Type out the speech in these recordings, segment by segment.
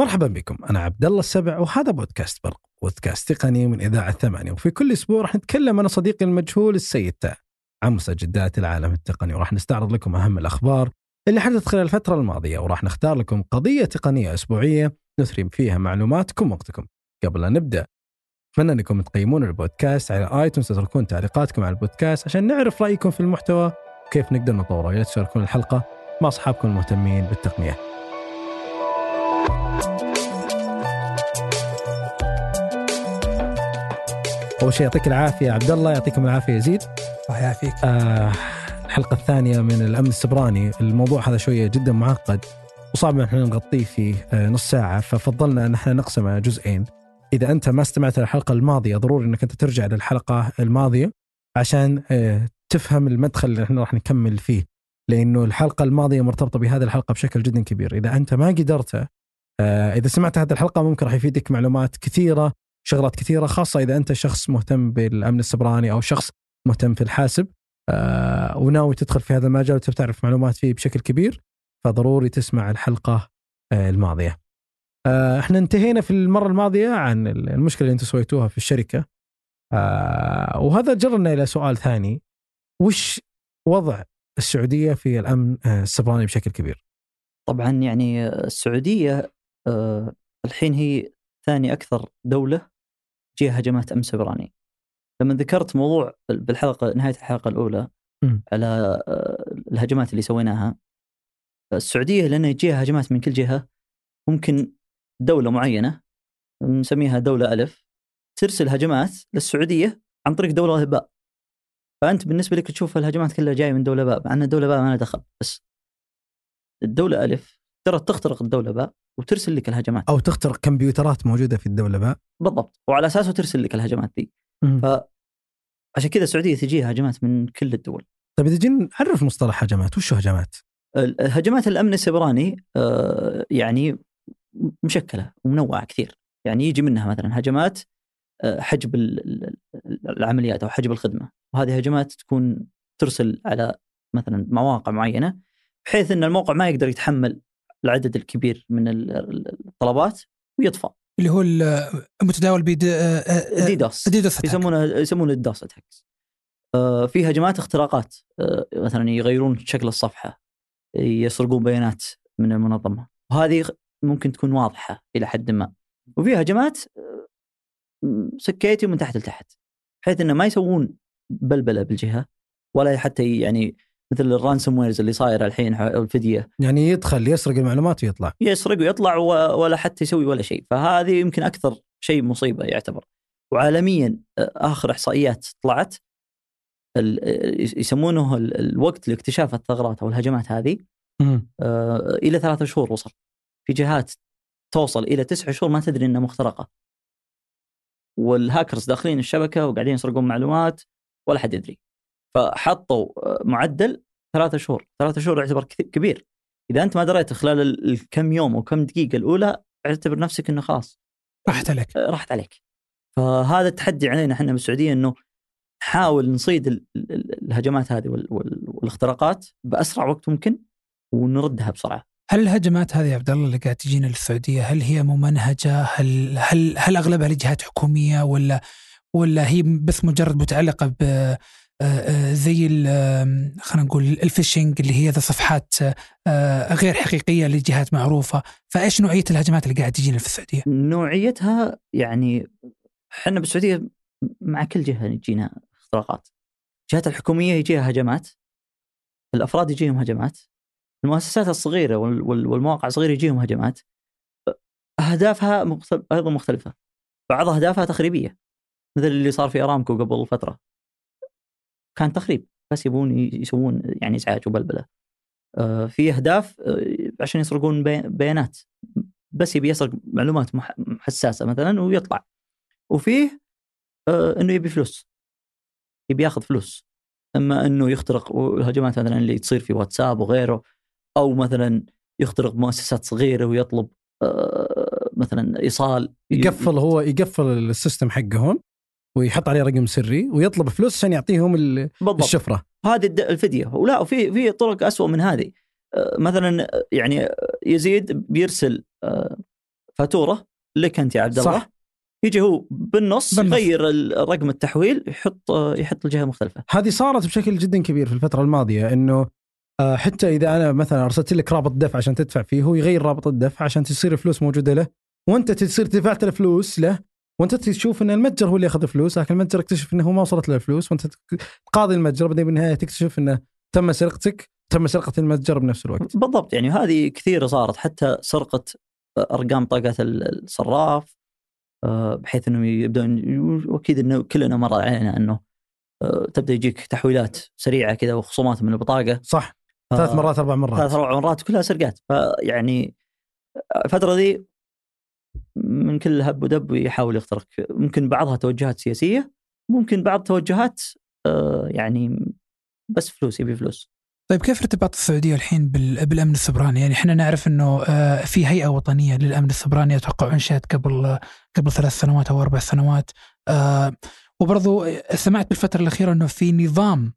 مرحبا بكم. أنا عبد الله السبع وهذا بودكاست برق بودكاست تقني من إذاعة ثمانية. وفي كل أسبوع راح نتكلم أنا صديقي المجهول السيد تاء عن مستجدات العالم التقني وراح نستعرض لكم أهم الأخبار اللي حدثت خلال الفترة الماضية وراح نختار لكم قضية تقنية أسبوعية نثري فيها معلوماتكم وقتكم. قبل لا نبدأ أتمنى أنكم تقيمون البودكاست على آيتونز تتركون تعليقاتكم على البودكاست عشان نعرف رأيكم في المحتوى وكيف نقدر نطوره ولا تشاركون الحلقة مع أصحابكم المهتمين بالتقنية. أول شيء يعطيك العافية عبد الله يعطيكم العافية يزيد. الله يعافيك. آه الحلقة الثانية من الأمن السبراني. الموضوع هذا شوية جدا معقد وصعب إن إحنا نغطيه في آه نص ساعة. ففضلنا إن إحنا نقسمه جزئين. إذا أنت ما استمعت الحلقة الماضية ضروري إنك أنت ترجع للحلقة الماضية عشان آه تفهم المدخل اللي إحنا راح نكمل فيه. لأنه الحلقة الماضية مرتبطة بهذه الحلقة بشكل جدا كبير. إذا أنت ما قدرت إذا سمعت هذه الحلقة ممكن راح يفيدك معلومات كثيرة شغلات كثيرة خاصة إذا أنت شخص مهتم بالأمن السبراني أو شخص مهتم في الحاسب آه وناوي تدخل في هذا المجال وتبي تعرف معلومات فيه بشكل كبير فضروري تسمع الحلقة آه الماضية. آه إحنا انتهينا في المرة الماضية عن المشكلة اللي أنتم سويتوها في الشركة آه وهذا جرنا إلى سؤال ثاني وش وضع السعودية في الأمن آه السبراني بشكل كبير؟ طبعا يعني السعودية آه الحين هي ثاني أكثر دولة فيها هجمات امن سبراني. لما ذكرت موضوع بالحلقة نهاية الحلقة الأولى م. على الهجمات اللي سويناها السعودية لأن يجيها هجمات من كل جهة ممكن دولة معينة نسميها دولة ألف ترسل هجمات للسعودية عن طريق دولة باء فأنت بالنسبة لك تشوف الهجمات كلها جاية من دولة باء مع إن الدولة باء ما لها دخل بس الدولة ألف ترى تخترق الدولة باء وترسل لك الهجمات. أو تخترق كمبيوترات موجودة في الدولة باء بالضبط. وعلى اساسه ترسل لك الهجمات دي. ف عشان كذا السعودية تجيها هجمات من كل الدول. طيب إذا جينا نعرف مصطلح هجمات وش هجمات؟ هجمات الأمن السبراني آه يعني مشكلة ومنوعة كثير. يعني يجي منها مثلا هجمات آه حجب العمليات أو حجب الخدمة. وهذه هجمات تكون ترسل على مثلا مواقع معينة بحيث إن الموقع ما يقدر يتحمل العدد الكبير من الطلبات ويطفى. اللي هو المتداول بيد ديدوس ديدوس يسمونه يسمونه الدوس اتاكس آه في هجمات اختراقات آه مثلا يغيرون شكل الصفحة يسرقون بيانات من المنظمة. وهذه ممكن تكون واضحة إلى حد ما. وفي هجمات سكيتي من تحت لتحت بحيث إنه ما يسوون بلبلة بالجهة ولا حتى يعني مثل ال ransomwares اللي صايرة الحين الفديه يعني يدخل يسرق المعلومات ويطلع. يسرق ويطلع ولا حتى يسوي ولا شيء. فهذه يمكن أكثر شيء مصيبة يعتبر. وعالميا آخر إحصائيات طلعت يسمونه الوقت لاكتشاف الثغرات أو الهجمات هذه. آه إلى ثلاثة شهور وصل. في جهات توصل إلى تسعة شهور ما تدري إنها مخترقة. والهاكرز داخلين الشبكة وقاعدين يسرقون معلومات ولا حد يدري. فحطوا معدل ثلاثة شهور. ثلاثة شهور يعتبر كبير. إذا أنت ما دريت خلال الكم يوم أو كم دقيقة الأولى اعتبر نفسك أنه خلاص. راحت عليك. راحت عليك. فهذا التحدي علينا إحنا بالسعودية أنه نحاول نصيد الهجمات هذه والاختراقات بأسرع وقت ممكن ونردها بسرعة. هل الهجمات هذه يا عبد الله اللي قاعد تجينا للسعودية هل هي ممنهجة؟ هل هل هل أغلبها لجهات حكومية ولا ولا هي بس مجرد متعلقة ب زي خلينا نقول ال phishing اللي هي ذا صفحات غير حقيقية لجهات معروفة، فإيش نوعية الهجمات اللي قاعد تجينا في السعودية؟ نوعيتها يعني إحنا بالسعودية مع كل جهة يجينا اختراقات. الجهات الحكومية يجيها هجمات الأفراد يجيهم هجمات المؤسسات الصغيرة والمواقع الصغيرة يجيهم هجمات أهدافها أيضا مختلفة بعض أهدافها تخريبية مثل اللي صار في ارامكو قبل فترة كان تخريب بس يبون يسوون يعني إزعاج وبلبلة. آه في أهداف آه عشان يسرقون بيانات بس يبي يسرق معلومات حساسة مثلا ويطلع. وفيه آه إنه يبي فلوس. يبي ياخذ فلوس. أما إنه يخترق الهجمات مثلا اللي تصير في واتساب وغيره أو مثلا يخترق مؤسسات صغيرة ويطلب مثلا إيصال يقفل هو يقفل السيستم حقهم ويحط عليه رقم سري ويطلب فلوس عشان يعطيهم بالضبط. الشفرة هذه الفديه ولا وفي في طرق أسوأ من هذه مثلا يعني يزيد بيرسل فاتورة لك أنت يا عبد الله صح. يجي هو بالنص, بالنص. يغير ال- رقم التحويل يحط يحط الجهة مختلفة هذه صارت بشكل جدا كبير في الفترة الماضية إنه حتى إذا أنا مثلا أرسلت لك رابط دفع عشان تدفع فيه هو يغير رابط الدفع عشان تصير الفلوس موجودة له وأنت تصير دفعت الفلوس له وانت تشوف إن المتجر هو اللي ياخذ الفلوس لكن المتجر يكتشف إنه هو ما وصلت له الفلوس وانت تقاضي المتجر بعدين بالنهاية تكتشف إنه تم سرقتك تم سرقة المتجر بنفس الوقت. بالضبط يعني هذه كثيرة صارت حتى سرقة أرقام طاقات ال- الصراف آه، بحيث إنهم يبدون وأكيد إنه كلنا مر علينا إنه آه، تبدأ يجيك تحويلات سريعة كذا وخصومات من البطاقة. صح. ثلاث آه، مرات أربع مرات. ثلاث أربع مرات كلها سرقات. فيعني الفترة ذي من كل هب ودب يحاول يخترق ممكن بعضها توجهات سياسية ممكن بعض توجهات آه، يعني بس فلوس يبي فلوس طيب كيف ارتباط السعودية الحين بال- بالأمن السبراني؟ يعني إحنا نعرف إنه آه، في هيئة وطنية للأمن السبراني أتوقع انشئت قبل قبل ثلاث سنوات أو أربع سنوات آه، وبرضو سمعت بالفترة الأخيرة إنه في نظام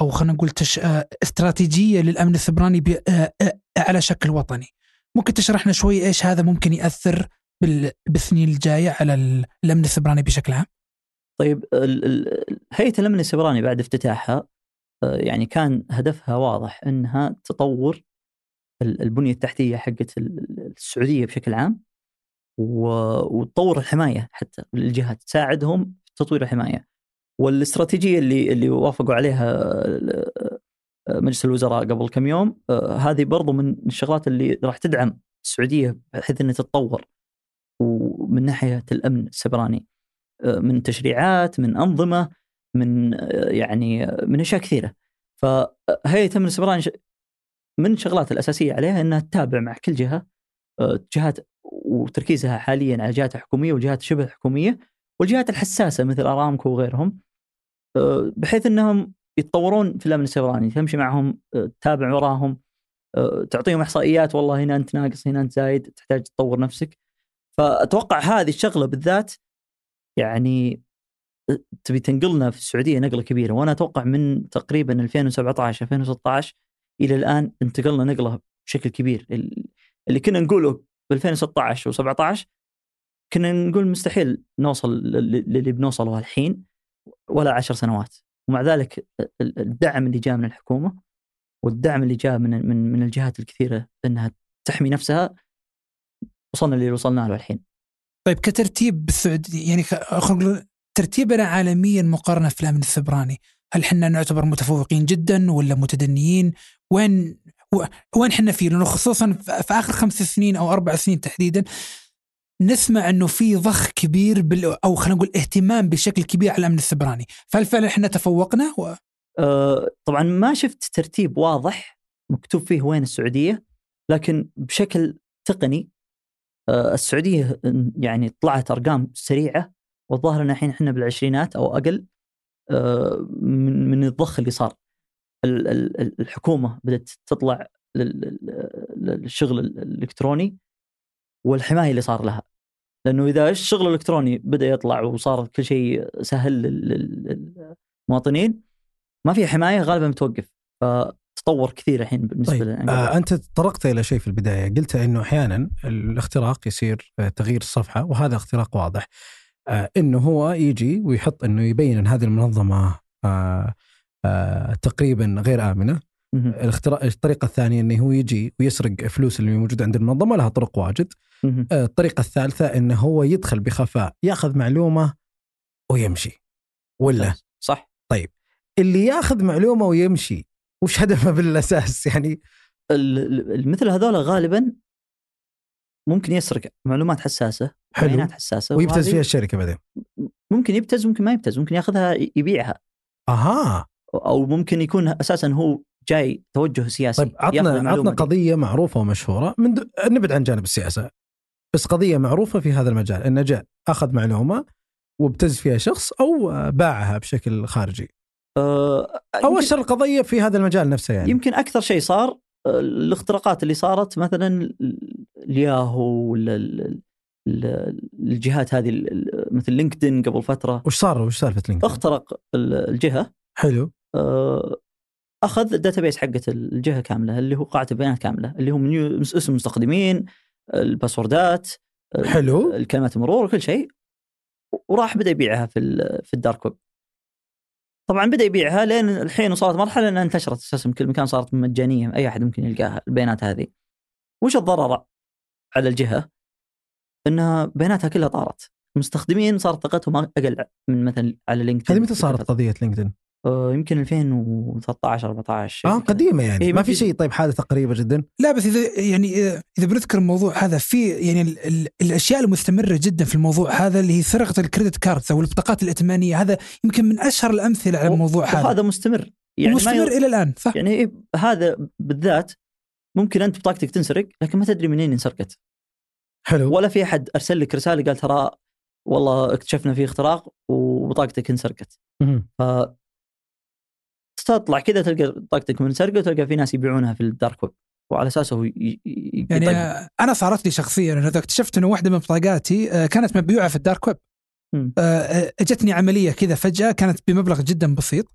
أو خلينا نقول تش... استراتيجية للأمن السبراني ب... على شكل وطني. ممكن تشرح لنا شوي إيش هذا ممكن يأثر. بالسنين الجاية على ال- الامن السبراني بشكل عام؟ طيب هيئة الامن السبراني بعد افتتاحها آه، يعني كان هدفها واضح إنها تطور ال- البنية التحتية حقت ال- السعودية بشكل عام وتطور الحماية حتى للجهات تساعدهم في تطوير الحماية والاستراتيجية اللي اللي وافقوا عليها آه، مجلس الوزراء قبل كم يوم آه، هذه برضو من الشغلات اللي راح تدعم السعودية بحيث إنها تتطور ومن ناحية الأمن السبراني آه، من تشريعات من أنظمة من آه، يعني آه، من أشياء كثيرة. فهيئه الأمن السبراني من الشغلات الأساسية عليها إنها تتابع مع كل جهة جهات وتركيزها حاليا على الجهات الحكومية والجهات شبه الحكومية والجهات الحساسة مثل أرامكو وغيرهم بحيث إنهم يتطورون في الأمن السبراني. تمشي معهم تتابع وراهم تعطيهم إحصائيات والله هنا أنت ناقص هنا أنت زايد تحتاج تطور نفسك. فأتوقع هذه الشغلة بالذات يعني تبي تنقلنا في السعودية نقلة كبيرة وأنا أتوقع من تقريبا 2017 2016 إلى الآن انتقلنا نقلة بشكل كبير. ال- اللي كنا نقوله ب 2016 و17 كنا نقول مستحيل نوصل لل- للي بنوصله الحين ولا عشر سنوات. ومع ذلك ال- الدعم اللي جاء من الحكومة والدعم اللي جاء من من من الجهات الكثيرة إنها تحمي نفسها وصلنا اللي وصلنا له الحين طيب كترتيب بالسعوديه يعني ترتيبنا عالميا مقارنة في الأمن السبراني، هل إحنا نعتبر متفوقين جدا ولا متدنيين؟ وين وين إحنا فيه؟ لأنه خصوصا في آخر خمس سنين أو أربع سنين تحديدا نسمع إنه في ضخ كبير بال أو خلينا نقول اهتمام بشكل كبير على الأمن السبراني، فهل فعلا إحنا تفوقنا؟ و... آه، طبعا ما شفت ترتيب واضح مكتوب فيه وين السعودية لكن بشكل تقني السعودية يعني طلعت أرقام سريعة والظاهر إن الحين إحنا بالعشرينات أو أقل آه، من من الضخ اللي صار. ال- ال- ال- الحكومة بدأت تطلع لل- لل- للشغل الإلكتروني والحماية اللي صار لها. لأنه إذا الشغل الإلكتروني بدأ يطلع وصار كل شيء سهل لل- لل- للمواطنين ما في حماية غالبا بتوقف. فتطور كثير الحين بالنسبة طيب لنا آه أنت تطرقت إلى شيء في البداية. قلت إنه أحيانا الاختراق يصير آه، تغيير الصفحة وهذا اختراق واضح. آه إنه هو يجي ويحط إنه يبين إن هذه المنظمة آه آه تقريبا غير آمنة. الاختراق الطريقة الثانية إنه هو يجي ويسرق فلوس اللي موجودة عند المنظمة لها طرق واجد. آه، الطريقة الثالثة إنه هو يدخل بخفاء ياخذ معلومة ويمشي. ولا؟ صح. اللي ياخذ معلومة ويمشي وش هدفه بالأساس يعني؟ ال- ال- مثل هذول غالبا ممكن يسرق معلومات حساسة حلو. بيانات حساسة ويبتز فيها الشركة بعدين. ممكن يبتز ممكن ما يبتز ممكن ياخذها يبيعها. أها. أو ممكن يكون أساسا هو جاي توجه سياسي طيب عطنا عطنا دي. قضية معروفة ومشهورة. من د... نبعد عن جانب السياسة. بس قضية معروفة في هذا المجال انه جاء أخذ معلومة وابتز فيها شخص أو باعها بشكل خارجي. آه، أو القضية في هذا المجال نفسه يعني. يمكن أكثر شيء صار آه، الاختراقات اللي صارت مثلا الياهو ولا ال- ال- الجهات هذه مثل لينكدين قبل فترة. وش صار؟ وش سالفة لينكدين؟ اخترق ال- الجهة. حلو. آه، أخذ ال database حقت الجهة كاملة اللي هو قاعدة بيانات كاملة اللي هم اسم المستخدمين الباسوردات ال- حلو. الكلمات المرور وكل شيء. وراح بدأ يبيعها في في ال dark web. طبعا بدأ يبيعها لين الحين وصلت مرحلة إنها انتشرت أساسا كل مكان صارت مجانية أي أحد ممكن يلقاها البيانات هذه وش الضرر على الجهة؟ إنها بياناتها كلها طارت المستخدمين صارت طاقتهم أقل من مثلا على لينكدين هذه متى صارت قضية لينكدين؟ آه، يمكن 2013 14 شيء آه. قديمة يعني. إيه، ما ما في شيء طيب حادثة قريبة جدا؟ لا بس إذا يعني إذا إذا بنذكر الموضوع هذا في يعني ال ال الأشياء المستمرة جدا في الموضوع هذا اللي هي سرقة ال credit cards أو البطاقات الائتمانية. هذا يمكن من أشهر الأمثلة على الموضوع هذا. وهذا مستمر. يعني مستمر ي- إلى الآن صح. يعني إيه هذا بالذات ممكن أنت بطاقتك تنسرق لكن ما تدري منين انسرقت. حلو. ولا في أحد أرسل لك رسالة قال ترى والله اكتشفنا في اختراق وبطاقتك انسرقت. تطلع كذا تلقى بطاقتك منسرقه وتلقى في ناس يبيعونها في ال dark web وعلى أساسه هو يعني. آه، أنا صارت لي شخصيا أنا إذا اكتشفت إنه واحدة من بطاقاتي آه، كانت مبيوعة في ال dark web. آه، إجتني عملية كذا فجأة كانت بمبلغ جدا بسيط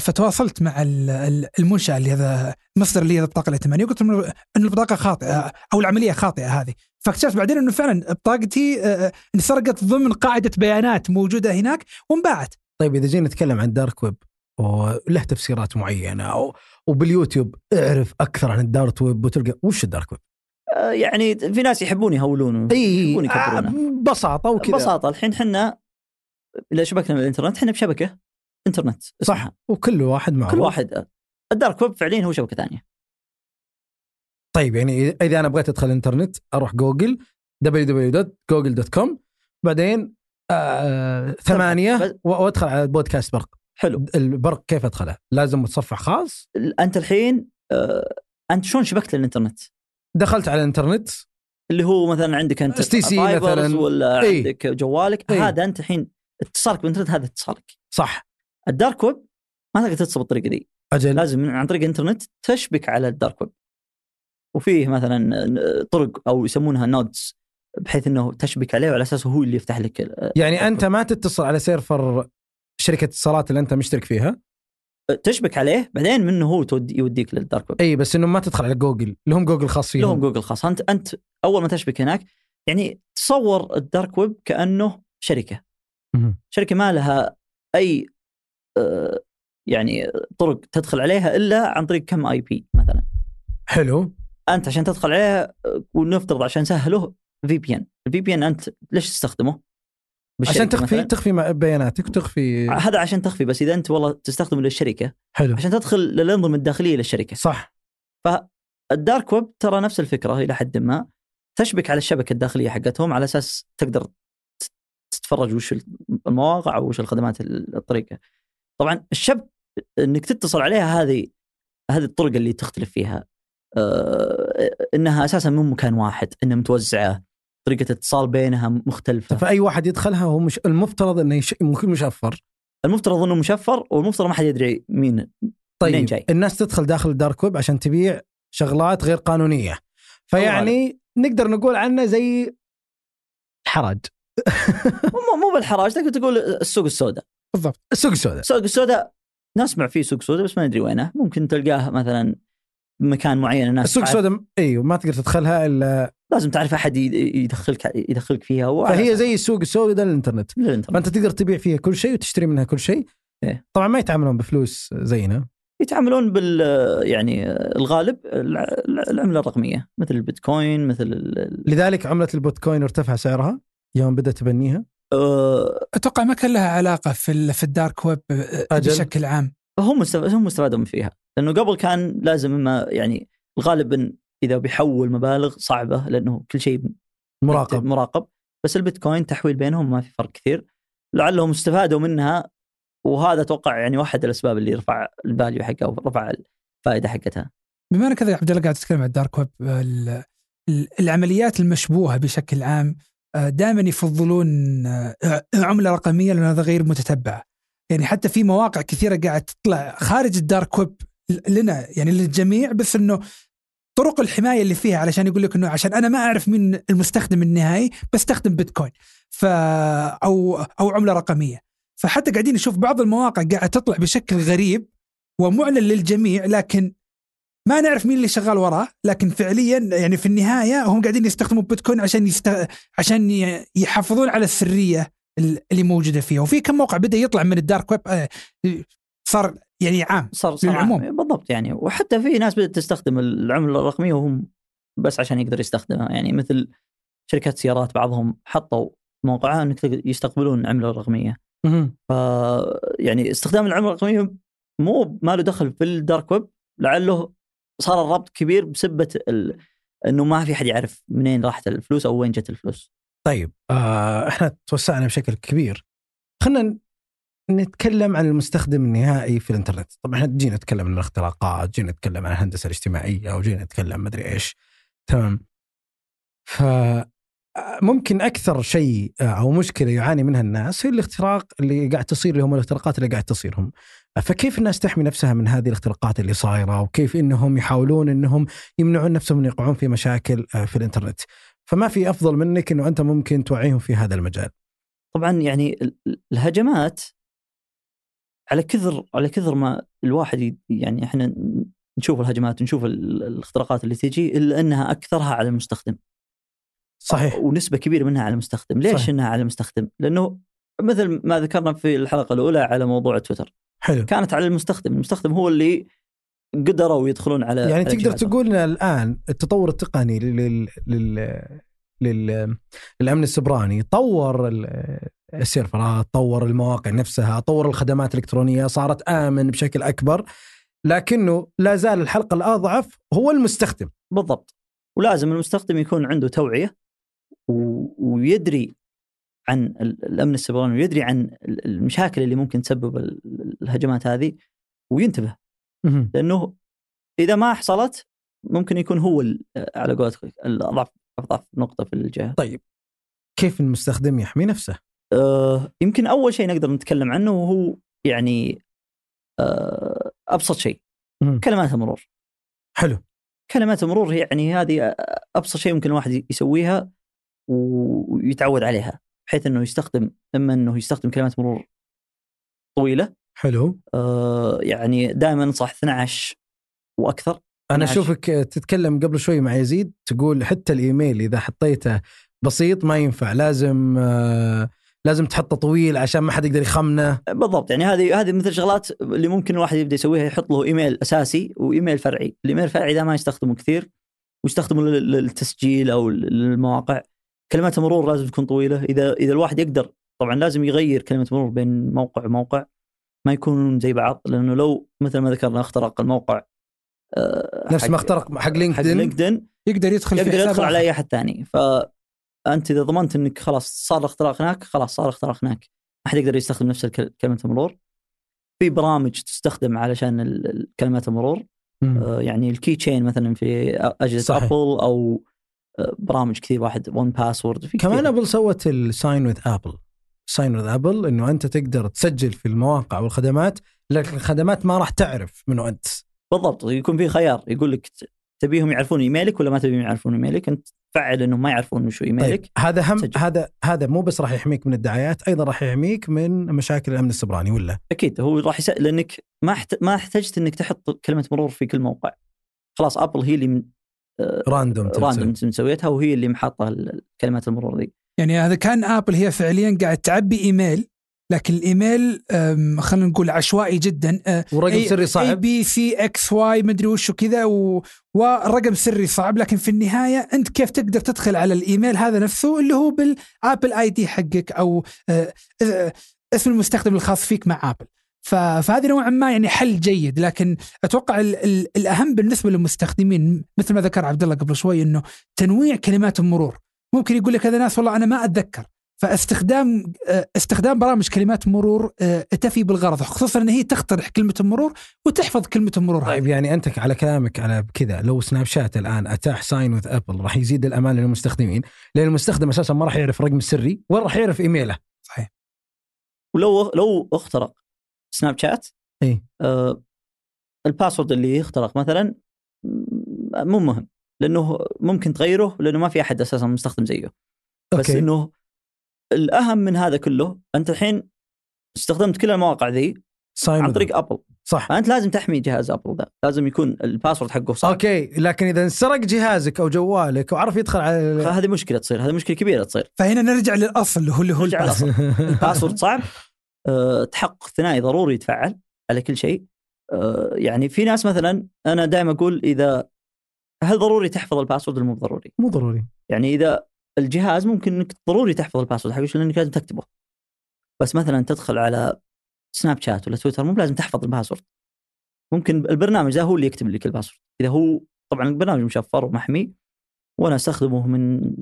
فتواصلت مع ال- ال- المنشأة اللي هذا المصدر اللي هذا البطاقة الائتمانية وقلت لهم ان البطاقة خاطئة أو العملية خاطئة هذه فاكتشفت بعدين إنه فعلا بطاقتي انسرقت ضمن قاعدة بيانات موجودة هناك وانباعت طيب إذا جينا نتكلم عن ال dark web وله تفسيرات معينة أو وباليوتيوب اعرف أكثر عن ال dark web وتلقى وش ال dark web؟ آه، يعني في ناس يحبون يهولون يحبون آه، ببساطة وكذا. ببساطة الحين حنا إذا شبكنا بالانترنت إحنا بشبكة إنترنت. صح وكل واحد معه. كل واحد ال dark web فعليا هو شبكة ثانية. طيب يعني إذا أنا بغيت أدخل الإنترنت أروح جوجل www.google.com بعدين آه ثمانية وأدخل على بودكاست برق. حلو البرق كيف أدخله؟ لازم متصفح خاص أنت الحين آه، أنت شلون شبكت للإنترنت؟ دخلت على الإنترنت اللي هو مثلا عندك أنت STC fiber مثلاً. ولا إي. عندك جوالك إي. هذا أنت الحين اتصالك بالإنترنت هذا اتصالك صح ال dark web ما تقدر تتصل بالطريقة دي أجل لازم عن طريق الإنترنت تشبك على ال dark web وفيه مثلا طرق أو يسمونها nodes بحيث إنه تشبك عليه وعلى اساسه هو اللي يفتح لك يعني أنت ما تتصل على server شركة اتصالات اللي أنت مشترك فيها؟ تشبك عليه بعدين منه هو يوديك لل dark web. إي بس إنه ما تدخل على جوجل. لهم جوجل خاص فيهم. لهم جوجل خاص. أنت أنت أول ما تشبك هناك يعني تصور ال dark web كأنه شركة. شركة ما لها أي آه، يعني طرق تدخل عليها إلا عن طريق كم IP مثلا. حلو. أنت عشان تدخل عليها آه، ونفترض عشان سهله VPN ال VPN أنت ليش تستخدمه؟ عشان تخفي مثلاً؟ تخفي بياناتك وتخفي هذا عشان تخفي بس إذا أنت والله تستخدمه للشركة حلو. عشان تدخل للأنظمة الداخلية للشركة. صح. الدارك ويب ترى نفس الفكرة إلى حد ما. تشبك على الشبكة الداخلية حقتهم على أساس تقدر تتفرج وش المواقع أو وش الخدمات ال- الطريقة. طبعا الشبك إنك تتصل عليها هذه هذه الطرق اللي تختلف فيها. آه إنها أساسا من مكان واحد إنها متوزعة. طريقة الاتصال بينها مختلفة. فأي واحد يدخلها هو مش المفترض إنه يش... ممكن مشفر. المفترض إنه مشفر والمفترض ما حد يدري مين منين طيب جاي. الناس تدخل داخل الدارك ويب عشان تبيع شغلات غير قانونية. فيعني نقدر نقول عنه زي حرج مو مو بالحراج تقدر تقول السوق السوداء. بالضبط السوق السوداء. السوق السوداء نسمع فيه سوق سوداء بس ما ندري وينه. ممكن تلقاه مثلا بمكان معين الناس السوق. السوداء أيوه ما تقدر تدخلها إلا لازم تعرف أحد يدخلك يدخلك فيها فهي زي السوق السوداء للإنترنت. فأنت تقدر تبيع فيها كل شيء وتشتري منها كل شيء إيه. طبعا ما يتعاملون بفلوس زينا يتعاملون بال يعني الغالب الع- العملة الرقمية مثل البيتكوين مثل ال- لذلك عملة البيتكوين ارتفع سعرها يوم بدا تبنيها آه، أتوقع ما كان لها علاقة في ال- في الدارك ويب أجل. بشكل عام هم هم استفادوا من فيها لأنه قبل كان لازم إما يعني الغالب إن إذا بيحول مبالغ صعبة لأنه كل شيء مراقب. مراقب. بس البيتكوين تحويل بينهم ما في فرق كثير. لعلهم استفادوا منها وهذا أتوقع يعني واحد الأسباب اللي رفع ال value حقها ورفع الفائدة حقتها. بما إنك يا عبد الله قاعد تتكلم عن ال dark web ال- ال- العمليات المشبوهة بشكل عام دائما يفضلون آه، عملة رقمية لأن هذا غير متتبعة. يعني حتى في مواقع كثيرة قاعد تطلع خارج ال dark web لنا يعني للجميع بس إنه طرق الحماية اللي فيها علشان يقول لك إنه عشان أنا ما أعرف مين المستخدم النهائي بستخدم بيتكوين ف أو أو عملة رقمية. فحتى قاعدين نشوف بعض المواقع قاعدة تطلع بشكل غريب ومعلن للجميع لكن ما نعرف مين اللي شغال وراه لكن فعليا يعني في النهاية هم قاعدين يستخدموا بيتكوين عشان يست... عشان يحافظون على السرية ال- اللي موجودة فيها. وفي كم موقع بدأ يطلع من الدارك ويب آه، صار يعني عام صار صار. عام. بالضبط يعني وحتى في ناس بدأت تستخدم العملة الرقمية وهم بس عشان يقدر يستخدمها يعني مثل شركات سيارات بعضهم حطوا موقعها إنك يستقبلون العمله الرقميه. ف يعني استخدام العملة الرقمية مو ما له دخل في الدارك ويب لعله صار الربط كبير بسبة ال... إنه ما في حد يعرف منين راحت الفلوس أو وين جت الفلوس طيب آه إحنا توسعنا بشكل كبير خلينا نتكلم عن المستخدم النهائي في الانترنت. طبعا إحنا جينا نتكلم عن الاختراقات جينا نتكلم عن الهندسة الاجتماعية وجينا نتكلم مدري إيش. تمام؟ ف ممكن أكثر شيء آه، أو مشكلة يعاني منها الناس هي الاختراق اللي قاعد تصير لهم الاختراقات اللي قاعد تصيرهم. فكيف الناس تحمي نفسها من هذه الاختراقات اللي صايرة؟ وكيف إنهم يحاولون إنهم يمنعون نفسهم من يقعون في مشاكل آه، في الانترنت؟ فما في أفضل منك إنه أنت ممكن توعيهم في هذا المجال. طبعا يعني ال- ال- الهجمات على كثر على كثر ما الواحد يعني إحنا نشوف الهجمات نشوف ال- الاختراقات اللي تجي إلا أنها أكثرها على المستخدم. صحيح. ونسبة كبيرة منها على المستخدم. ليش صحيح. إنها على المستخدم؟ لأنه مثل ما ذكرنا في الحلقة الأولى على موضوع تويتر. حلو. كانت على المستخدم. المستخدم هو اللي قدروا يدخلون على يعني على تقدر. تقول إن الآن التطور التقني لل لل لل للأمن السبراني طور السيرفرات طور المواقع نفسها طور الخدمات الإلكترونية صارت آمن بشكل أكبر لكنه لا زال الحلقة الأضعف هو المستخدم بالضبط ولازم المستخدم يكون عنده توعية و... ويدري عن ال- الأمن السيبراني ويدري عن ال- المشاكل اللي ممكن تسبب ال- الهجمات هذه وينتبه مهم. لأنه إذا ما حصلت ممكن يكون هو على قولتك الأضعف أضعف نقطة في الجهة. طيب كيف المستخدم يحمي نفسه؟ أه يمكن أول شيء نقدر نتكلم عنه وهو يعني أه أبسط شيء. كلمات المرور. حلو كلمات المرور هي يعني هذه أبسط شيء ممكن الواحد يسويها ويتعود عليها بحيث إنه يستخدم إما إنه يستخدم كلمات مرور طويلة حلو آه يعني دائما انصح 12 وأكثر أنا 12. أشوفك تتكلم قبل شوي مع يزيد تقول حتى الإيميل إذا حطيته بسيط ما ينفع لازم آه لازم تحطه طويل عشان ما حد يقدر يخمنه. بالضبط يعني هذه هذه مثل شغلات اللي ممكن الواحد يبدأ يسويها يحط له إيميل أساسي وإيميل فرعي، الإيميل الفرعي ذا ما يستخدمه كثير ويستخدمه لل- للتسجيل أو للمواقع. كلمات المرور لازم تكون طويلة، إذا إذا الواحد يقدر طبعا لازم يغير كلمة مرور بين موقع وموقع. ما يكونون زي بعض لأنه لو مثل ما ذكرنا اخترق الموقع آه، نفس ما اخترق حق حق لينكدين لينكدين يقدر يدخل يقدر يدخل على. أي أحد ثاني. فانت إذا ضمنت إنك خلاص صار الاختراق هناك خلاص صار الاختراق هناك ما حد يقدر يستخدم نفس كلمة المرور في برامج تستخدم علشان كلمات المرور. آه، يعني ال keychain مثلا في أجهزة صحيح. ابل أو آه، برامج كثير واحد 1Password في كمان كثير. أبل سوت ال sign with Apple sign with Apple إنه أنت تقدر تسجل في المواقع والخدمات لكن الخدمات ما راح تعرف منو أنت بالضبط يكون في خيار يقول لك تبيهم يعرفون إيميلك ولا ما تبيهم يعرفون إيميلك؟ أنت فعل إنهم ما يعرفون وشو إيميلك. طيب هذا هم سجل. هذا هذا مو بس راح يحميك من الدعايات أيضا راح يحميك من مشاكل الأمن السبراني ولا؟ أكيد هو راح يسأل لأنك ما حت... ما احتجت إنك تحط كلمة مرور في كل موقع. خلاص ابل هي اللي من... random random مسويتها وهي اللي محاطه ال- كلمات المرور ذي. يعني هذا كان ابل هي فعليا قاعد تعبي إيميل لكن الإيميل خلينا نقول عشوائي جدا. أه، ورقم اي سري اي صعب B C X Y مدري وش وكذا. ورقم سري صعب. لكن في النهاية أنت كيف تقدر تدخل على الإيميل هذا نفسه اللي هو بال Apple ID حقك أو آه، آه، اسم المستخدم الخاص فيك مع ابل فهذه نوعا ما يعني حل جيد. لكن أتوقع ال ال الأهم بالنسبة للمستخدمين مثل ما ذكر عبد الله قبل شوي إنه تنويع كلمات المرور ممكن يقول لك هذا ناس والله أنا ما أتذكر. فاستخدام آه، استخدام برامج كلمات مرور آه، تفي بالغرض خصوصا إن هي تقترح كلمة المرور وتحفظ كلمة المرور طيب يعني أنت على كلامك على كذا لو سناب شات الآن أتاح sign with Apple راح يزيد الأمان للمستخدمين لأن المستخدم أساسا ما راح يعرف رقم السري ولا راح يعرف إيميله. ولو لو اخترق سناب شات إي. آه ال password اللي يخترق مثلا مو مهم لأنه ممكن تغيره لأنه ما في أحد أساسا مستخدم زيه. بس okay. إنه الأهم من هذا كله أنت الحين استخدمت كل المواقع ذي عن طريق ابل صح. فانت لازم تحمي جهاز ابل ده. لازم يكون ال password حقه صح. okay لكن إذا انسرق جهازك أو جوالك وعرف يدخل على فهذه مشكلة تصير هذه مشكلة كبيرة تصير. فهنا نرجع للأصل اللي هو اللي هو. ال password صعب. أه، تحقق ثنائي ضروري يتفعل على كل شيء. أه، يعني في ناس مثلا أنا دائما أقول إذا هل ضروري تحفظ ال password ولا مو ضروري؟ مو ضروري. يعني إذا الجهاز ممكن إنك ضروري تحفظ ال password حقه لأنك لازم تكتبه. بس مثلا تدخل على سناب شات ولا تويتر مو لازم تحفظ ال password. ممكن البرنامج ذا هو اللي يكتب لك ال password. إذا هو طبعا البرنامج مشفر ومحمي وأنا أستخدمه من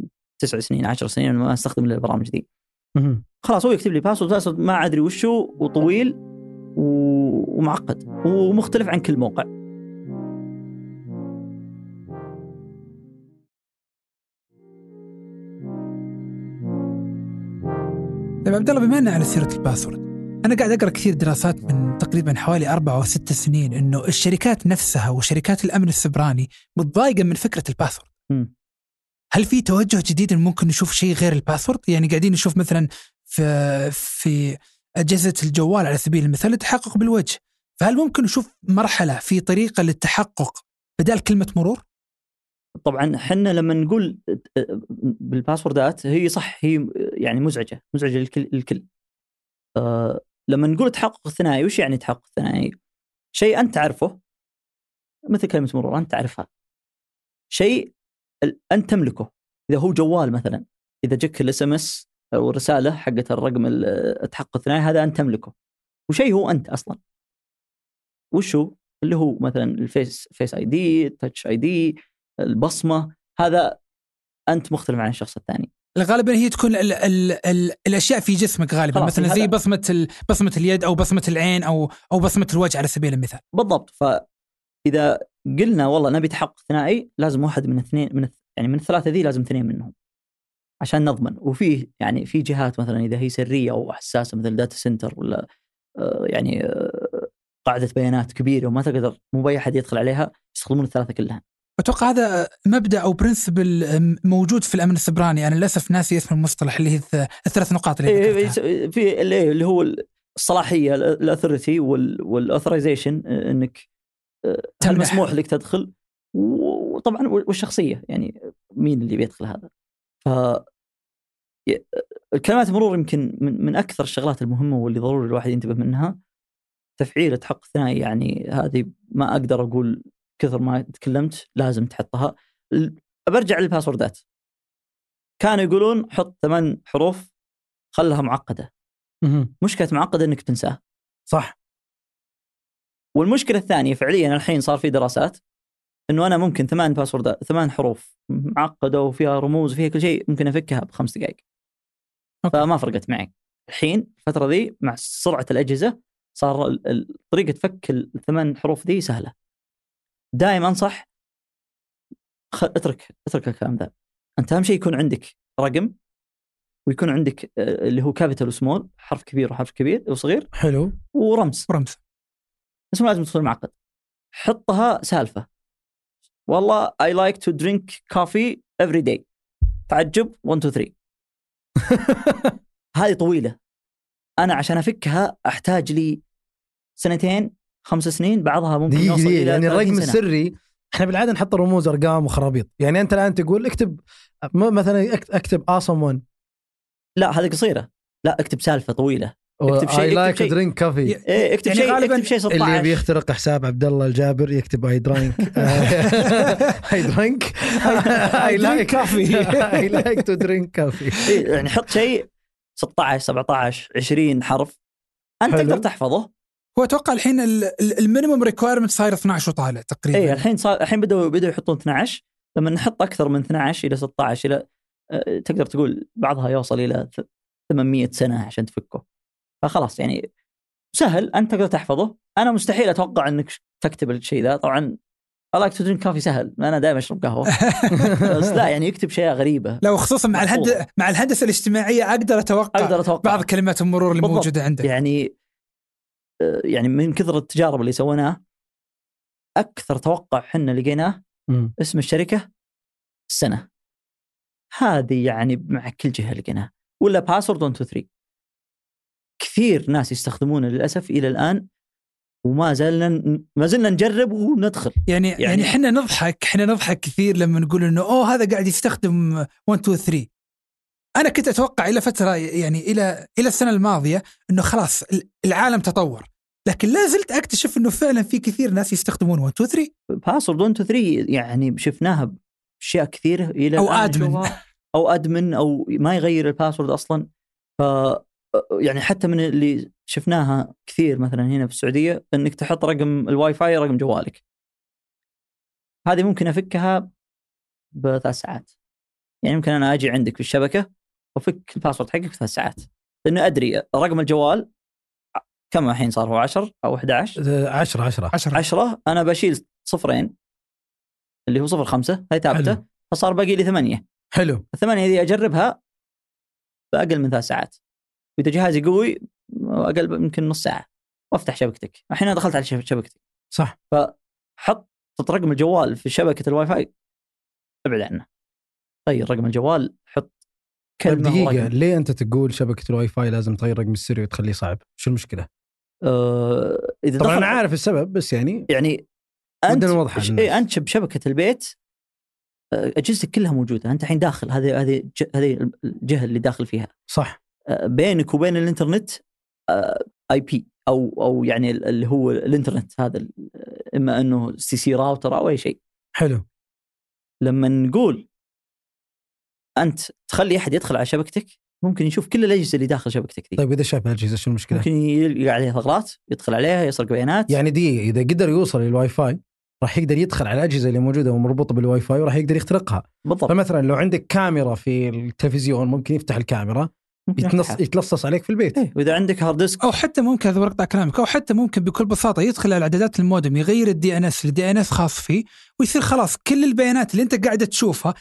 تسع سنين عشر سنين ما أستخدم إلا البرامج ذي. خلاص هو يكتب لي password password ما أدري وشو وطويل ومعقد ومختلف عن كل موقع. طيب عبد الله بما ان على سيرة ال password أنا قاعد أقرأ كثير دراسات من تقريبا حوالي أربع أو ست سنين إنه الشركات نفسها وشركات الأمن السبراني متضايقة من فكرة ال password. هل في توجه جديد ممكن نشوف شيء غير ال password؟ يعني قاعدين نشوف مثلا في في أجهزة الجوال على سبيل المثال التحقق بالوجه، فهل ممكن نشوف مرحلة في طريقة للتحقق بدال كلمة مرور؟ طبعا إحنا لما نقول بالباسوردات هي صح هي يعني مزعجة مزعجة للكل الكل آه لما نقول تحقق ثنائي وش يعني تحقق ثنائي؟ شيء أنت تعرفه مثل كلمة مرور أنت تعرفها. شيء أنت تملكه. إذا هو جوال مثلا إذا جك ال SMS أو الرسالة حقت الرقم ال- التحقق الثنائي هذا أنت تملكه. وشيء هو أنت أصلا. وش هو؟ اللي هو مثلا ال face Face ID Touch ID البصمة هذا أنت مختلف عن الشخص الثاني. غالبا هي تكون ال ال ال الأشياء في جسمك غالبا. مثلا زي بصمة بصمة اليد أو بصمة العين أو أو بصمة الوجه على سبيل المثال. بالضبط. فإذا قلنا والله نبي تحقق ثنائي لازم واحد من اثنين من يعني من الثلاثة ذي لازم اثنين منهم. عشان نضمن. وفي يعني في جهات مثلا إذا هي سرية أو حساسة مثل data center ولا آه، يعني آه، قاعدة بيانات كبيرة وما تقدر مو بأي أحد يدخل عليها يستخدمون الثلاثة كلها. أتوقع هذا مبدأ أو principle موجود في الأمن السبراني أنا للأسف ناسي اسم المصطلح اللي هي الث- الثلاث نقاط اللي إيه، ذكرتها. إيه، في اللي هو الصلاحية ال authority وال authorization إنك آه، هل تمنح. مسموح لك تدخل وطبعا والشخصية يعني مين اللي بيدخل هذا ف الكلمات المرور يمكن من, من أكثر الشغلات المهمة واللي ضروري الواحد ينتبه منها تفعيل تحقق ثنائي يعني هذه ما أقدر أقول كثر ما تكلمت لازم تحطها. برجع للباسوردات. كانوا يقولون حط ثمان حروف خلها معقدة. مشكلة معقدة إنك تنساه صح. والمشكلة الثانية فعليا الحين صار في دراسات إنه أنا ممكن ثمان باسوردات ثمان حروف معقدة وفيها رموز وفيها كل شيء ممكن أفكها بخمس دقائق. أوكي. فما فرقت معي. الحين الفترة ذي مع سرعة الأجهزة صار طريقة فك الثمان حروف ذي سهلة. دائما انصح خ... اترك اترك الكلام ذا. أنت أهم شيء يكون عندك رقم ويكون عندك آه، اللي هو capital و small حرف كبير وحرف كبير وصغير حلو. ورمز. ورمز بس مو لازم تصير معقد. حطها سالفة. والله I like to drink coffee every day. تعجب. 1 2 3 هذه طويلة. أنا عشان أفكها أحتاج لي سنتين خمس سنين بعضها ممكن دقيقة يوصل دقيقة إلى يعني 30 الرقم سنة. السري إحنا بالعادة نحط رموز أرقام وخرابيط. يعني أنت الآن تقول اكتب مثلا اكت- أكتب awesome one لا هذه قصيرة. لا اكتب سالفة طويلة. اكتب شيء- to drink coffee. إيه اكتب يعني شيء اكتب شيء 16 اللي يبي يخترق حساب عبد الله الجابر يكتب I drank I drank I drink coffee. I like to drink coffee إيه، يعني حط شيء 16 17 20 حرف. أنت. تقدر تحفظه. هو أتوقع الحين ال minimum requirement صاير 12 وطالع تقريبا. اي الحين صار الحين بدأوا بدأوا يحطون 12 لما نحط أكثر من 12 إلى 16 إلى آه، تقدر تقول بعضها يوصل إلى ث- 800 سنة عشان تفكه. فخلاص يعني سهل أنت تقدر تحفظه. أنا مستحيل أتوقع إنك تكتب الشيء ذا. طبعا like to drink coffee سهل. أنا دائما أشرب قهوة. بس لا يعني يكتب شيء غريبة. لو خصوصا مع محفوظة. الهند مع الهندسة الاجتماعية أقدر أتوقع أقدر أتوقع. بعض كلمات المرور اللي بالضبط. موجودة عندك. يعني يعني من كثر التجارب اللي سويناها أكثر توقع حنا لقيناه اسم الشركة السنة هذه يعني مع كل جهة لقيناها. ولا باسورد 1 2 3 كثير ناس يستخدمونه للأسف إلى الآن وما زلنا ما زلنا نجرب وندخل. يعني يعني يعني- إحنا نضحك إحنا نضحك كثير لما نقول إنه أوه هذا قاعد يستخدم 1 2 3 أنا كنت أتوقع إلى فترة يعني إلى إلى السنة الماضية إنه خلاص العالم تطور. لكن لا زلت أكتشف إنه فعلا في كثير ناس يستخدمون 1 2 3 password 1 2 3 يعني شفناها بأشياء كثيرة إلى admin. نشوفها. أو admin أو ما يغير ال password أصلا. ف يعني حتى من اللي شفناها كثير مثلا هنا في السعودية إنك تحط رقم الواي فاي رقم جوالك. هذه ممكن أفكها بثلاث ساعات. يعني ممكن أنا أجي عندك في الشبكة وافك الباسورد حقك في ثلاث ساعات. لأنه أدري رقم الجوال كم الحين صار؟ هو 10 أو 11 10 10 10 10 أنا بشيل صفرين اللي هو صفر خمسة هاي ثابتة. فصار باقي لي ثمانية. حلو. الثمانية ذي أجربها بأقل من ثلاث ساعات. وإذا جهازي قوي أقل يمكن نص ساعة. وأفتح شبكتك. الحين أنا دخلت على شب- شبكتك صح. حط حط رقم الجوال في شبكة الواي فاي أبعد عنه. غير رقم الجوال حط طيب كلمة دقيقة ورقم. ليه أنت تقول شبكة الواي فاي لازم تغير رقم السري وتخليه صعب؟ شو المشكلة؟ آه إذا طبعا أنا عارف السبب بس يعني يعني أنت ودنا نوضح ش- للناس. إيه أنت بشبكة البيت آه، أجهزتك كلها موجودة أنت الحين داخل هذه هذه هذه الجهة اللي داخل فيها صح آه، بينك وبين الإنترنت IP أو أو يعني ال- اللي هو الإنترنت هذا إما أنه سي سي راوتر أو أي شيء حلو لما نقول أنت تخلي أحد يدخل على شبكتك ممكن يشوف كل الأجهزة اللي داخل شبكتك. ذي طيب إذا شاف الأجهزة شو المشكلة؟ ممكن يلقى عليها ثغرات يدخل عليها يسرق بيانات يعني دقيقة إذا قدر يوصل للواي فاي راح يقدر يدخل على الأجهزة اللي موجودة ومربوطة بالواي فاي وراح يقدر يخترقها. بالضبط. فمثلا لو عندك كاميرا في التلفزيون ممكن يفتح الكاميرا يتنص. يتلصص عليك في البيت. إيه، وإذا عندك hard disk أو حتى ممكن هذا بقطع كلامك أو حتى ممكن بكل بساطة يدخل على اعدادات المودم يغير ال DNS ل DNS خاص فيه ويصير خلاص كل البيانات اللي أنت قاعد تشوفها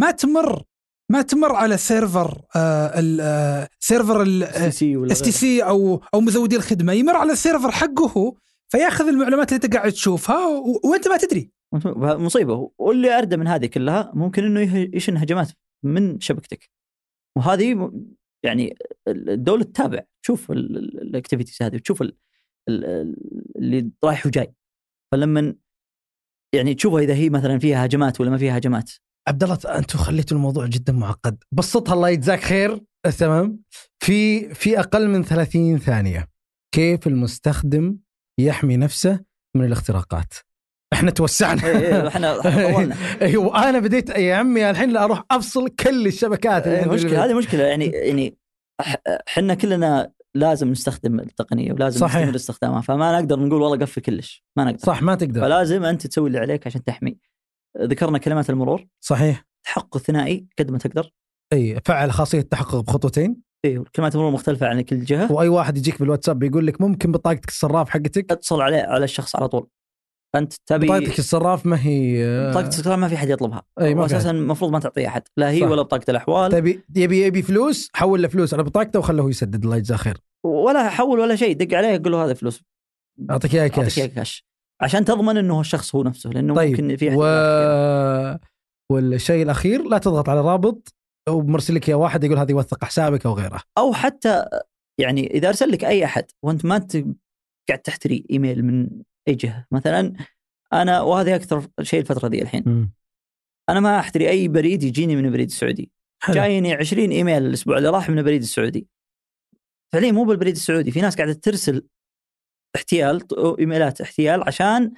ما تمر. ما تمر على server آه ال- آه server STC أو أو مزودي الخدمة. يمر على ال server حقه هو فياخذ المعلومات اللي انت قاعد تشوفها. وأنت ما تدري. مصيبة. واللي اردى من هذه كلها ممكن إنه يشن هجمات من شبكتك. وهذه يعني الدولة تتابع تشوف الاكتيفيتيز هذه وتشوف ال- ال- ال- اللي رايح وجاي. فلما يعني تشوفها إذا هي مثلا فيها هجمات ولا ما فيها هجمات عبد الله أنتم خليتوا الموضوع جدا معقد. بسطها الله يجزاك خير. تمام. في في أقل من 30 ثانية. كيف المستخدم يحمي نفسه من الاختراقات؟ إحنا توسعنا. إيه، إيه، إحنا طولنا. أيوه أنا بديت يا عمي الحين لا أروح أفصل كل الشبكات اللي عندي مشكلة. هذه مشكلة. يعني يعني إحنا كلنا لازم نستخدم التقنية ولازم صحيح. نستمر استخدامها. فما نقدر نقول والله قفل كلش. ما نقدر. صح ما تقدر. فلازم أنت تسوي اللي عليك عشان تحمي. ذكرنا كلمات المرور. صحيح. تحقق ثنائي قد ما تقدر. أي فعل خاصية التحقق بخطوتين. أيوه كلمات المرور مختلفة عن كل جهة. وأي واحد يجيك بالواتساب يقول لك ممكن بطاقتك الصراف حقتك. اتصل عليه على الشخص على طول. أنت تبي بطاقتك الصراف ما هي بطاقه الاستخدام ما في أحد يطلبها. أي، ما في واساسا المفروض ما تعطيها أحد. لا هي صح. ولا بطاقة الأحوال. تبي يبي يبي فلوس حول له فلوس على بطاقته وخله يسدد الله يجزاه خير. ولا حول ولا شيء دق عليه يقول له هذا فلوس. أعطيك إياها أعطيك كاش إياه كاش. عشان تضمن إنه الشخص هو نفسه لأنه طيب ممكن في و... والشيء الأخير لا تضغط على رابط ومرسل لك يا واحد يقول هذا يوثق حسابك أو غيره. أو حتى يعني إذا أرسل لك أي أحد وأنت ما انت قاعد تحتري إيميل من أي جهة مثلا أنا وهذه أكثر شيء الفترة ذي الحين. أنا ما أحتري أي بريد يجيني من البريد السعودي حلو. جايني 20 إيميل الأسبوع اللي راح من البريد السعودي فعليا مو بالبريد السعودي في ناس قاعدة ترسل احتيال إيميلات احتيال عشان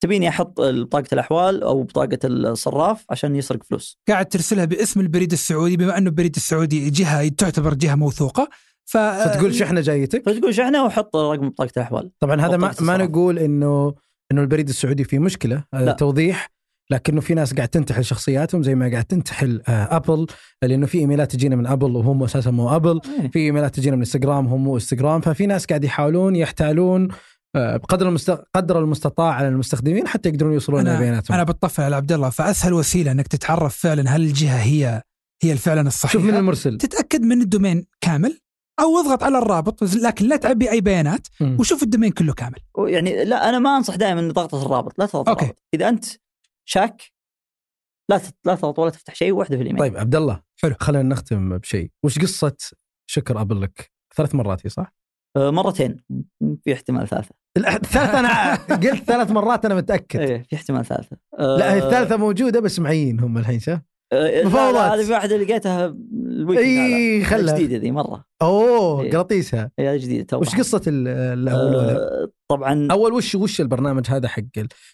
تبيني أحط بطاقة الأحوال أو بطاقة الصراف عشان يسرق فلوس قاعد ترسلها باسم البريد السعودي بما أنه البريد السعودي جهة تعتبر جهة موثوقة ف فتقول شحنه جايتك فتقول شحنه وحط رقم بطاقة الأحوال طبعا هذا ما, ما. نقول إنه إنه البريد السعودي فيه مشكلة لا. لا. توضيح لكنه في ناس قاعد تنتحل شخصياتهم زي ما قاعد تنتحل آه، Apple لأنه في emails تجينا من Apple وهم أساسا مو Apple إيه. في emails تجينا من انستغرام هم مو انستغرام ففي ناس قاعد يحاولون يحتالون آه، بقدر المست... قدر المستطاع على المستخدمين حتى يقدرون يوصلون إلى أنا بياناتهم أنا بتطفل على عبد الله فأسهل وسيلة إنك تتعرف فعلا هل الجهة هي هي فعلا الصحيحة شوف من المرسل تتأكد من ال domain كامل أو اضغط على الرابط لكن لا تعبي أي بيانات. وشوف ال domain كله كامل يعني لا أنا ما أنصح دائما ضغطة الرابط لا تضغط okay. الرابط إذا أنت شاك لا لا تضغط ولا تفتح شيء واحدة في الإيميل. طيب عبد الله حلو. خلينا نختم بشيء. وش قصة شكر Apple لك؟ ثلاث مرات هي صح؟ آه، مرتين. في احتمال ثالثة. الثالثة أنا قلت ثلاث مرات أنا متأكد. إيه في احتمال ثالثة. لا هي الثالثة موجودة بس معين هم الحين شاف مفاوضات. هذه في واحدة لقيتها ال weekend هذا. خلها. جديدة ذي مرة إيه. قراطيسها هي هذه جديدة توها. وش قصة ال- الأولى؟ آه، طبعا أول وش وش البرنامج هذا حق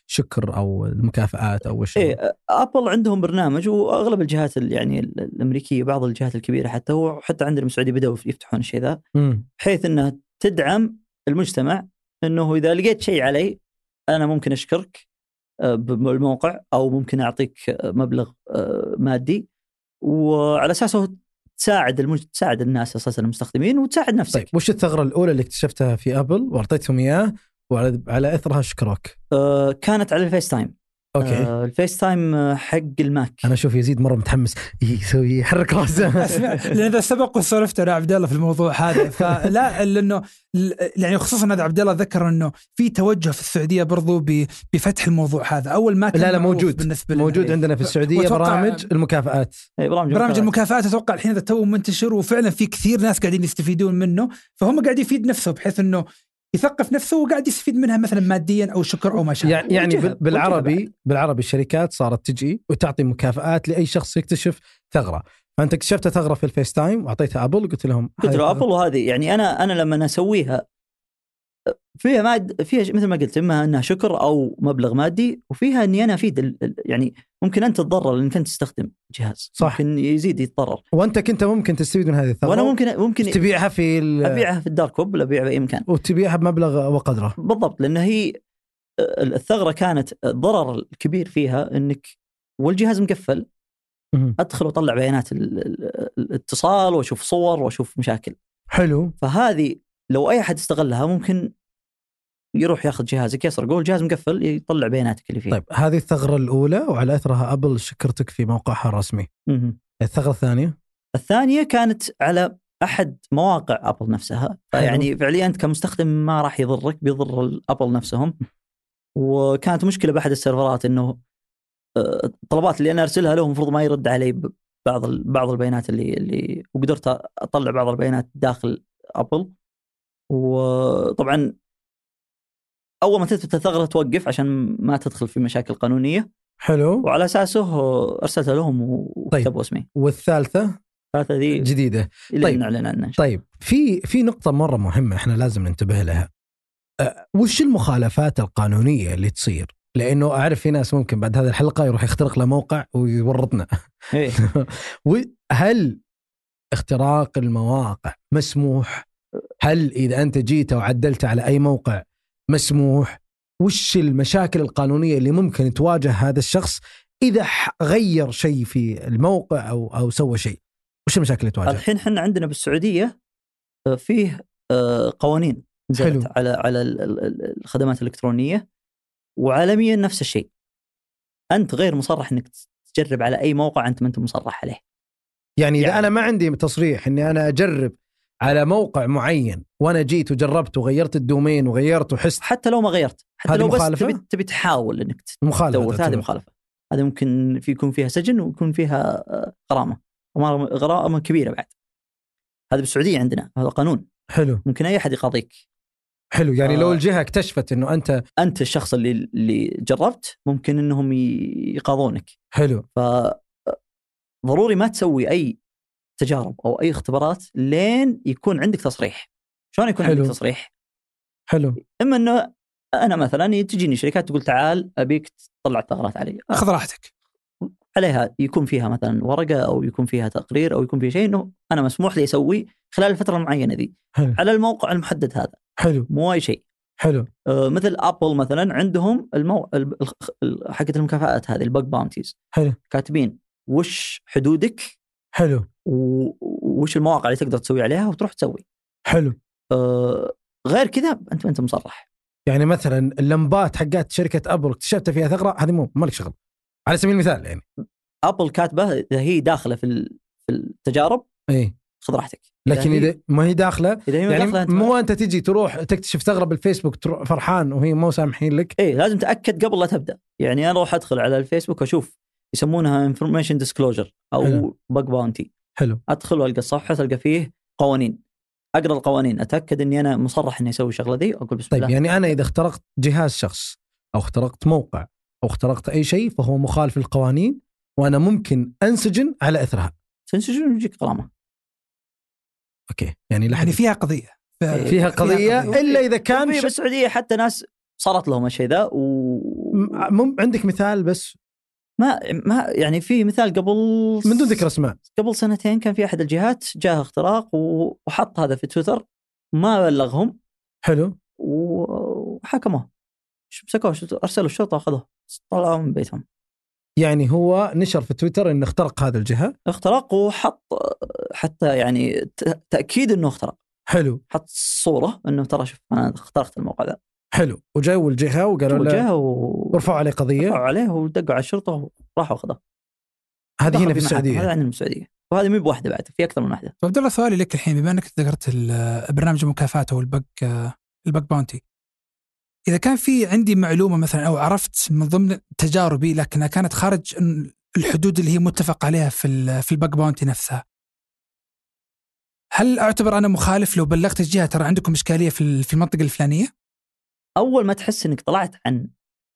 الشكر أو المكافآت أو وش؟ إيه Apple عندهم برنامج وأغلب الجهات ال- يعني ال- الأمريكية بعض الجهات الكبيرة حتى وحتى عندنا بالسعوديه بدأوا يفتحون الشيء ذا. بحيث إنها تدعم المجتمع إنه إذا لقيت شيء علي أنا ممكن أشكرك آه، بالموقع أو ممكن أعطيك مبلغ آه، مادي. وعلى أساسه تساعد المج... تساعد الناس أساسا المستخدمين وتساعد نفسك. طيب وش الثغرة الأولى اللي اكتشفتها في Apple؟ وأعطيتهم إياه وعلى على إثرها شكروك؟ آه كانت على ال FaceTime. okay. آه ال FaceTime آه، حق ال Mac. أنا أشوف يزيد مرة متحمس. يسوي يحرك راسه. أسمع لأن ذا سبق وسولفت أنا عبد الله في الموضوع هذا. فلا لأنه ل- يعني خصوصا هذا عبد الله ذكر إنه في توجه في السعودية برضو ب- بفتح الموضوع هذا. أول ما كان لا لا موجود. بالنسبة لنا. موجود عندنا في السعودية وأتوقع- برامج المكافآت. إيه، برامج برامج المكافآت. المكافآت أتوقع الحين هذا تو منتشر وفعلا في كثير ناس قاعدين يستفيدون منه فهم قاعد يفيد نفسه بحيث إنه يثقف نفسه وقاعد يستفيد منها مثلا ماديا أو شكر أو ما شابه يعني يعني بالعربي بالعربي الشركات صارت تجي وتعطي مكافآت لأي شخص يكتشف ثغرة. فأنت اكتشفت ثغرة في ال FaceTime واعطيتها Apple وقلت لهم قلت هذه له. أبل وهذه. يعني أنا أنا لما أسويها فيها ماد فيها مثل ما قلت إما أنها شكر أو مبلغ مادي وفيها إني أنا أفيد ال- يعني ممكن أنت تتضرر لأنك أنت تستخدم جهاز. صح. ممكن يزيد يتضرر. وأنت كنت ممكن تستفيد من هذه الثغرة؟ وأنا ممكن ممكن تبيعها في ال- أبيعها في ال dark web ولا أبيعها بأي مكان. وتبيعها بمبلغ وقدره. بالضبط لأن هي الثغرة كانت الضرر الكبير فيها إنك والجهاز مقفل. أدخل وأطلع بيانات ال- ال- الاتصال وأشوف صور وأشوف مشاكل. حلو. فهذه لو أي أحد استغلها ممكن يروح ياخذ جهازك. يسرقه والجهاز مقفل يطلع بياناتك اللي فيه. طيب هذه الثغرة الأولى وعلى أثرها أبل شكرتك في موقعها الرسمي. مهم. الثغرة الثانية؟ الثانية كانت على أحد مواقع أبل نفسها. فيعني فعليا أنت كمستخدم ما راح يضرك بيضر الابل نفسهم. وكانت مشكلة بأحد السيرفرات إنه آه، الطلبات اللي أنا أرسلها له المفروض ما يرد علي بعض بعض البيانات اللي اللي وقدرت أطلع بعض البيانات داخل أبل. وطبعا أول ما تثبت الثغرة توقف عشان ما تدخل في مشاكل قانونية حلو وعلى أساسه أرسلت لهم وكتبوا اسمي والثالثة الثلاثه ذي جديدة إلى طيب. طيب. نعلن عنها طيب في في نقطة مرة مهمة إحنا لازم ننتبه لها. أه، وش المخالفات القانونية اللي تصير؟ لأنه أعرف في ناس ممكن بعد هذه الحلقة يروح يخترق له موقع ويورطنا. إيه. وهل اختراق المواقع مسموح؟ هل إذا أنت جيت وعدلت على أي موقع مسموح؟ وش المشاكل القانونية اللي ممكن تواجه هذا الشخص إذا غير شيء في الموقع أو أو سوى شيء؟ وش المشاكل اللي تواجه؟ الحين إحنا عندنا بالسعودية آه، فيه آه، قوانين حلو. على على ال- ال- ال- الخدمات الإلكترونية وعالميا نفس الشيء. أنت غير مصرح إنك تجرب على أي موقع أنت ما أنت مصرح عليه. يعني إذا يعني- أنا ما عندي تصريح إني أنا أجرب على موقع معين وأنا جيت وجربت وغيرت الدومين وغيرت وحست حتى لو ما غيرت حتى لو بس؟ تبي تبي تحاول إنك مخالفة تدور هذه. مخالفة. هذه ممكن في يكون فيها سجن ويكون فيها آه، غرامة غرامة كبيرة بعد. هذا بالسعودية عندنا هذا قانون حلو ممكن أي اح يقاضيك. حلو يعني آه. لو الجهة اكتشفت إنه أنت أنت الشخص اللي اللي جربت ممكن إنهم يقاضونك حلو ف ضروري ما تسوي أي تجارب أو أي اختبارات لين يكون عندك تصريح. شلون يكون حلو. عندك تصريح؟ حلو. إما إنه أنا مثلا تجيني شركات تقول تعال أبيك تطلع الثغرات علي. خذ راحتك. عليها يكون فيها مثلا ورقة أو يكون فيها تقرير أو يكون فيها شيء إنه أنا مسموح لي أسوي خلال الفترة المعينه ذي. حلو. على الموقع المحدد هذا. حلو. مو اي شيء. حلو. آه، مثل Apple مثلا عندهم المو... ال- ال- حقت المكافآت هذه ال bug bounties حلو. كاتبين وش حدودك حلو. وش المواقع اللي تقدر تسوي عليها وتروح تسوي. حلو. آه، غير كذا أنت انت مصرح. يعني مثلا اللمبات حقت شركة Apple اكتشفت فيها ثغرة هذه مو مالك شغل. على سبيل المثال يعني. Apple كاتبة اذا هي داخلة في في التجارب. إي. خذ راحتك. لكن إذا ما هي داخلة إذا هي يعني داخلة أنت مو أنت تجي تروح تكتشف ثغرة بالفيسبوك تروح فرحان وهي مو سامحين لك. إيه لازم تأكد قبل لا تبدأ. يعني أنا أروح أدخل على الفيسبوك أشوف يسمونها information disclosure أو. bug bounty حلو. أدخل وألقى الصفحة تلقى فيه قوانين. أقرأ القوانين أتأكد إني أنا مصرح إني أسوي الشغلة ذي أقول بسم طيب الله. يعني أنا إذا اخترقت جهاز شخص أو اخترقت موقع أو اخترقت أي شيء فهو مخالف للقوانين وأنا ممكن أنسجن على إثرها. تنسجن ويجيك غرامه أوكي. يعني لحد يعني فيها قضية. ف- فيها قضية. إلا إذا كان في ش... بالسعودية حتى ناس صارت لهم الشيء ذا و مم... عندك مثال بس ما ما يعني في مثال قبل من دون ذكر أسماء. قبل سنتين كان في أحد الجهات جاه اختراق وحط هذا في تويتر ما بلغهم. حلو. وحكموه مسكوه؟ أرسلوا الشرطة وأخذوه. طلعوا من بيتهم. يعني هو نشر في تويتر إنه اخترق هذا الجهة؟ اخترق وحط حتى يعني تأكيد إنه اخترق. حلو. حط صورة إنه ترى شوف أنا اخترقت الموقع ذا. حلو. وجاوا الجهه وقالوا له و ورفعوا عليه قضية. رفعوا عليه ودقوا على الشرطة وراحوا اخذوه هذه هنا في محاكم. هذا السعوديه عندنا في السعودية. وهذه مو بواحدة بعد في أكثر من واحدة. عبد الله سؤالي لك الحين بما أنك ذكرت برنامج المكافاه أو البق البق باونتي إذا كان في عندي معلومة مثلا أو عرفت من ضمن تجاربي لكنها كانت خارج الحدود اللي هي متفق عليها في ال- في البق باونتي نفسها. هل أعتبر أنا مخالف لو بلغت الجهة؟ ترى عندكم إشكالية في ال- في المنطقة الفلانية؟ أول ما تحس إنك طلعت عن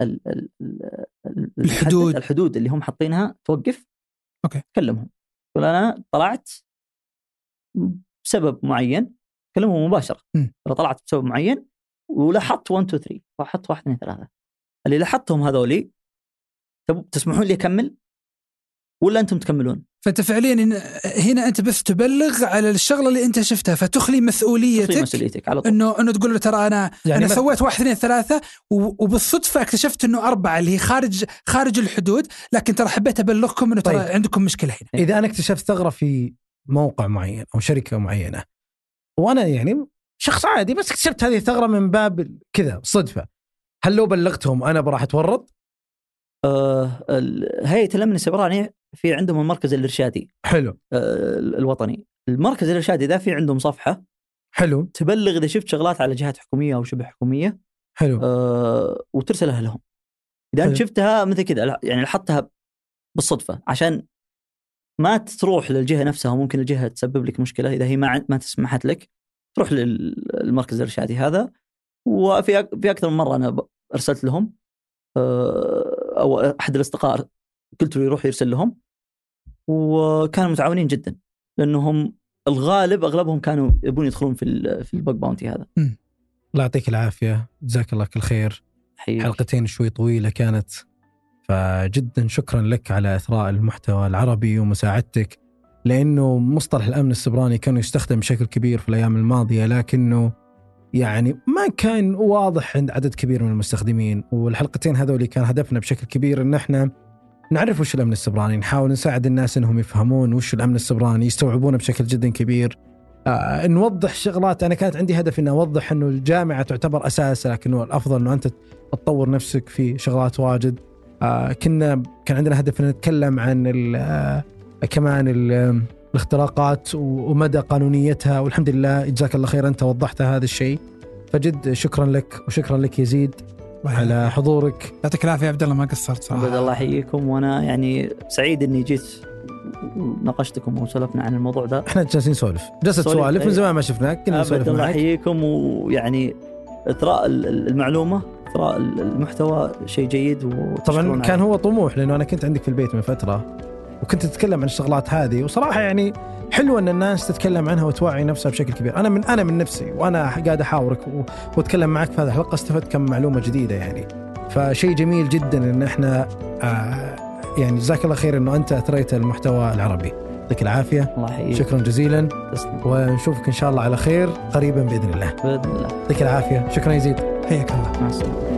ال ال ال ال- الحدود. الحدود اللي هم حاطينها توقف أوكي. كلمهم قول أنا طلعت بسبب معين كلمهم مباشرة. ترى طلعت بسبب معين ولاحظت 1 2 3 لاحظت 1 2 3 اللي لاحظتهم هذولي تسمحون لي أكمل ولا أنتم تكملون؟ فانت فعليا هنا أنت بس تبلغ على الشغلة اللي أنت شفتها فتخلي تخلي مسؤوليتك مسؤوليتك على طول انه إنه تقول له ترى أنا يعني أنا سويت واحد اثنين ثلاثة و- وبالصدفة اكتشفت إنه أربعة اللي هي خارج خارج الحدود لكن ترى حبيت أبلغكم إنه ترى طيب. عندكم مشكلة هنا إذا أنا اكتشفت ثغرة في موقع معين أو شركة معينة وأنا يعني شخص عادي بس اكتشفت هذه الثغرة من باب كذا صدفة هل لو بلغتهم أنا راح أتورط؟ آه هيئه الامن السيبراني في عندهم المركز الإرشادي. حلو. آه الوطني. المركز الإرشادي ذا في عندهم صفحة. حلو. تبلغ إذا شفت شغلات على جهات حكومية أو شبه حكومية. حلو. آه وترسلها لهم. إذا أنت حلو. شفتها مثل كذا يعني لاحظتها بالصدفة. عشان ما تروح للجهة نفسها ممكن الجهة تسبب لك مشكلة. إذا هي ما ما تسمحت لك تروح للمركز الإرشادي هذا. وفي في أكثر من مرة أنا أرسلت لهم. آه، أو أحد الأصدقاء قلت له يروح يرسل لهم وكانوا متعاونين جدا لأنهم الغالب أغلبهم كانوا يبون يدخلون في في البق باونتي هذا. الله يعطيك العافية. جزاك الله كل خير. حقيقي. حلقتين شوي طويلة كانت فجدا شكرا لك على إثراء المحتوى العربي ومساعدتك لأنه مصطلح الأمن السبراني كان يستخدم بشكل كبير في الأيام الماضية لكنه يعني ما كان واضح عند عدد كبير من المستخدمين والحلقتين هذول كان هدفنا بشكل كبير إن إحنا نعرف وش الأمن السبراني نحاول نساعد الناس إنهم يفهمون وش الأمن السبراني يستوعبونه بشكل جدا كبير. آه نوضح شغلات أنا كانت عندي هدف إني أوضح إنه الجامعة تعتبر أساس لكنه الأفضل إنه أنت تطور نفسك في شغلات واجد. آه كنا كان عندنا هدف إن نتكلم عن ال- آه كمان ال- الاختراقات و- ومدى قانونيتها والحمد لله جزاك الله خير أنت وضحت هذا الشيء. فجد شكرا لك وشكرا لك يزيد على حضورك. يعطيك العافية يا عبد الله ما قصرت عبد صراحة الله يحييكم وأنا يعني سعيد إني جيت وناقشتكم وسولفنا عن الموضوع ده. إحنا جالسين نسولف. جلسة سوالف من أي. زمان ما شفناك كنا نسولف الله يحييكم ويعني إثراء ال- ال- المعلومة إثراء ال- المحتوى شيء جيد طبعا كان. هو طموح لأنه أنا كنت عندك في البيت من فترة. وكنت تتكلم عن الشغلات هذه وصراحة يعني حلوة إن الناس تتكلم عنها وتوعي نفسها بشكل كبير. أنا من أنا من نفسي وأنا قاعد أحاورك وأتكلم معك في هذه الحلقة استفدت كم معلومة جديدة يعني. فشيء جميل جدا إن إحنا آه يعني جزاك الله خير إنه أنت أثريت المحتوى العربي. يعطيك العافية. الله يحييك. شكرا جزيلا. تسلم. ونشوفك إن شاء الله على خير قريبا بإذن الله. بإذن الله. يعطيك العافية. شكرا يزيد. حياك الله. مع السلامة.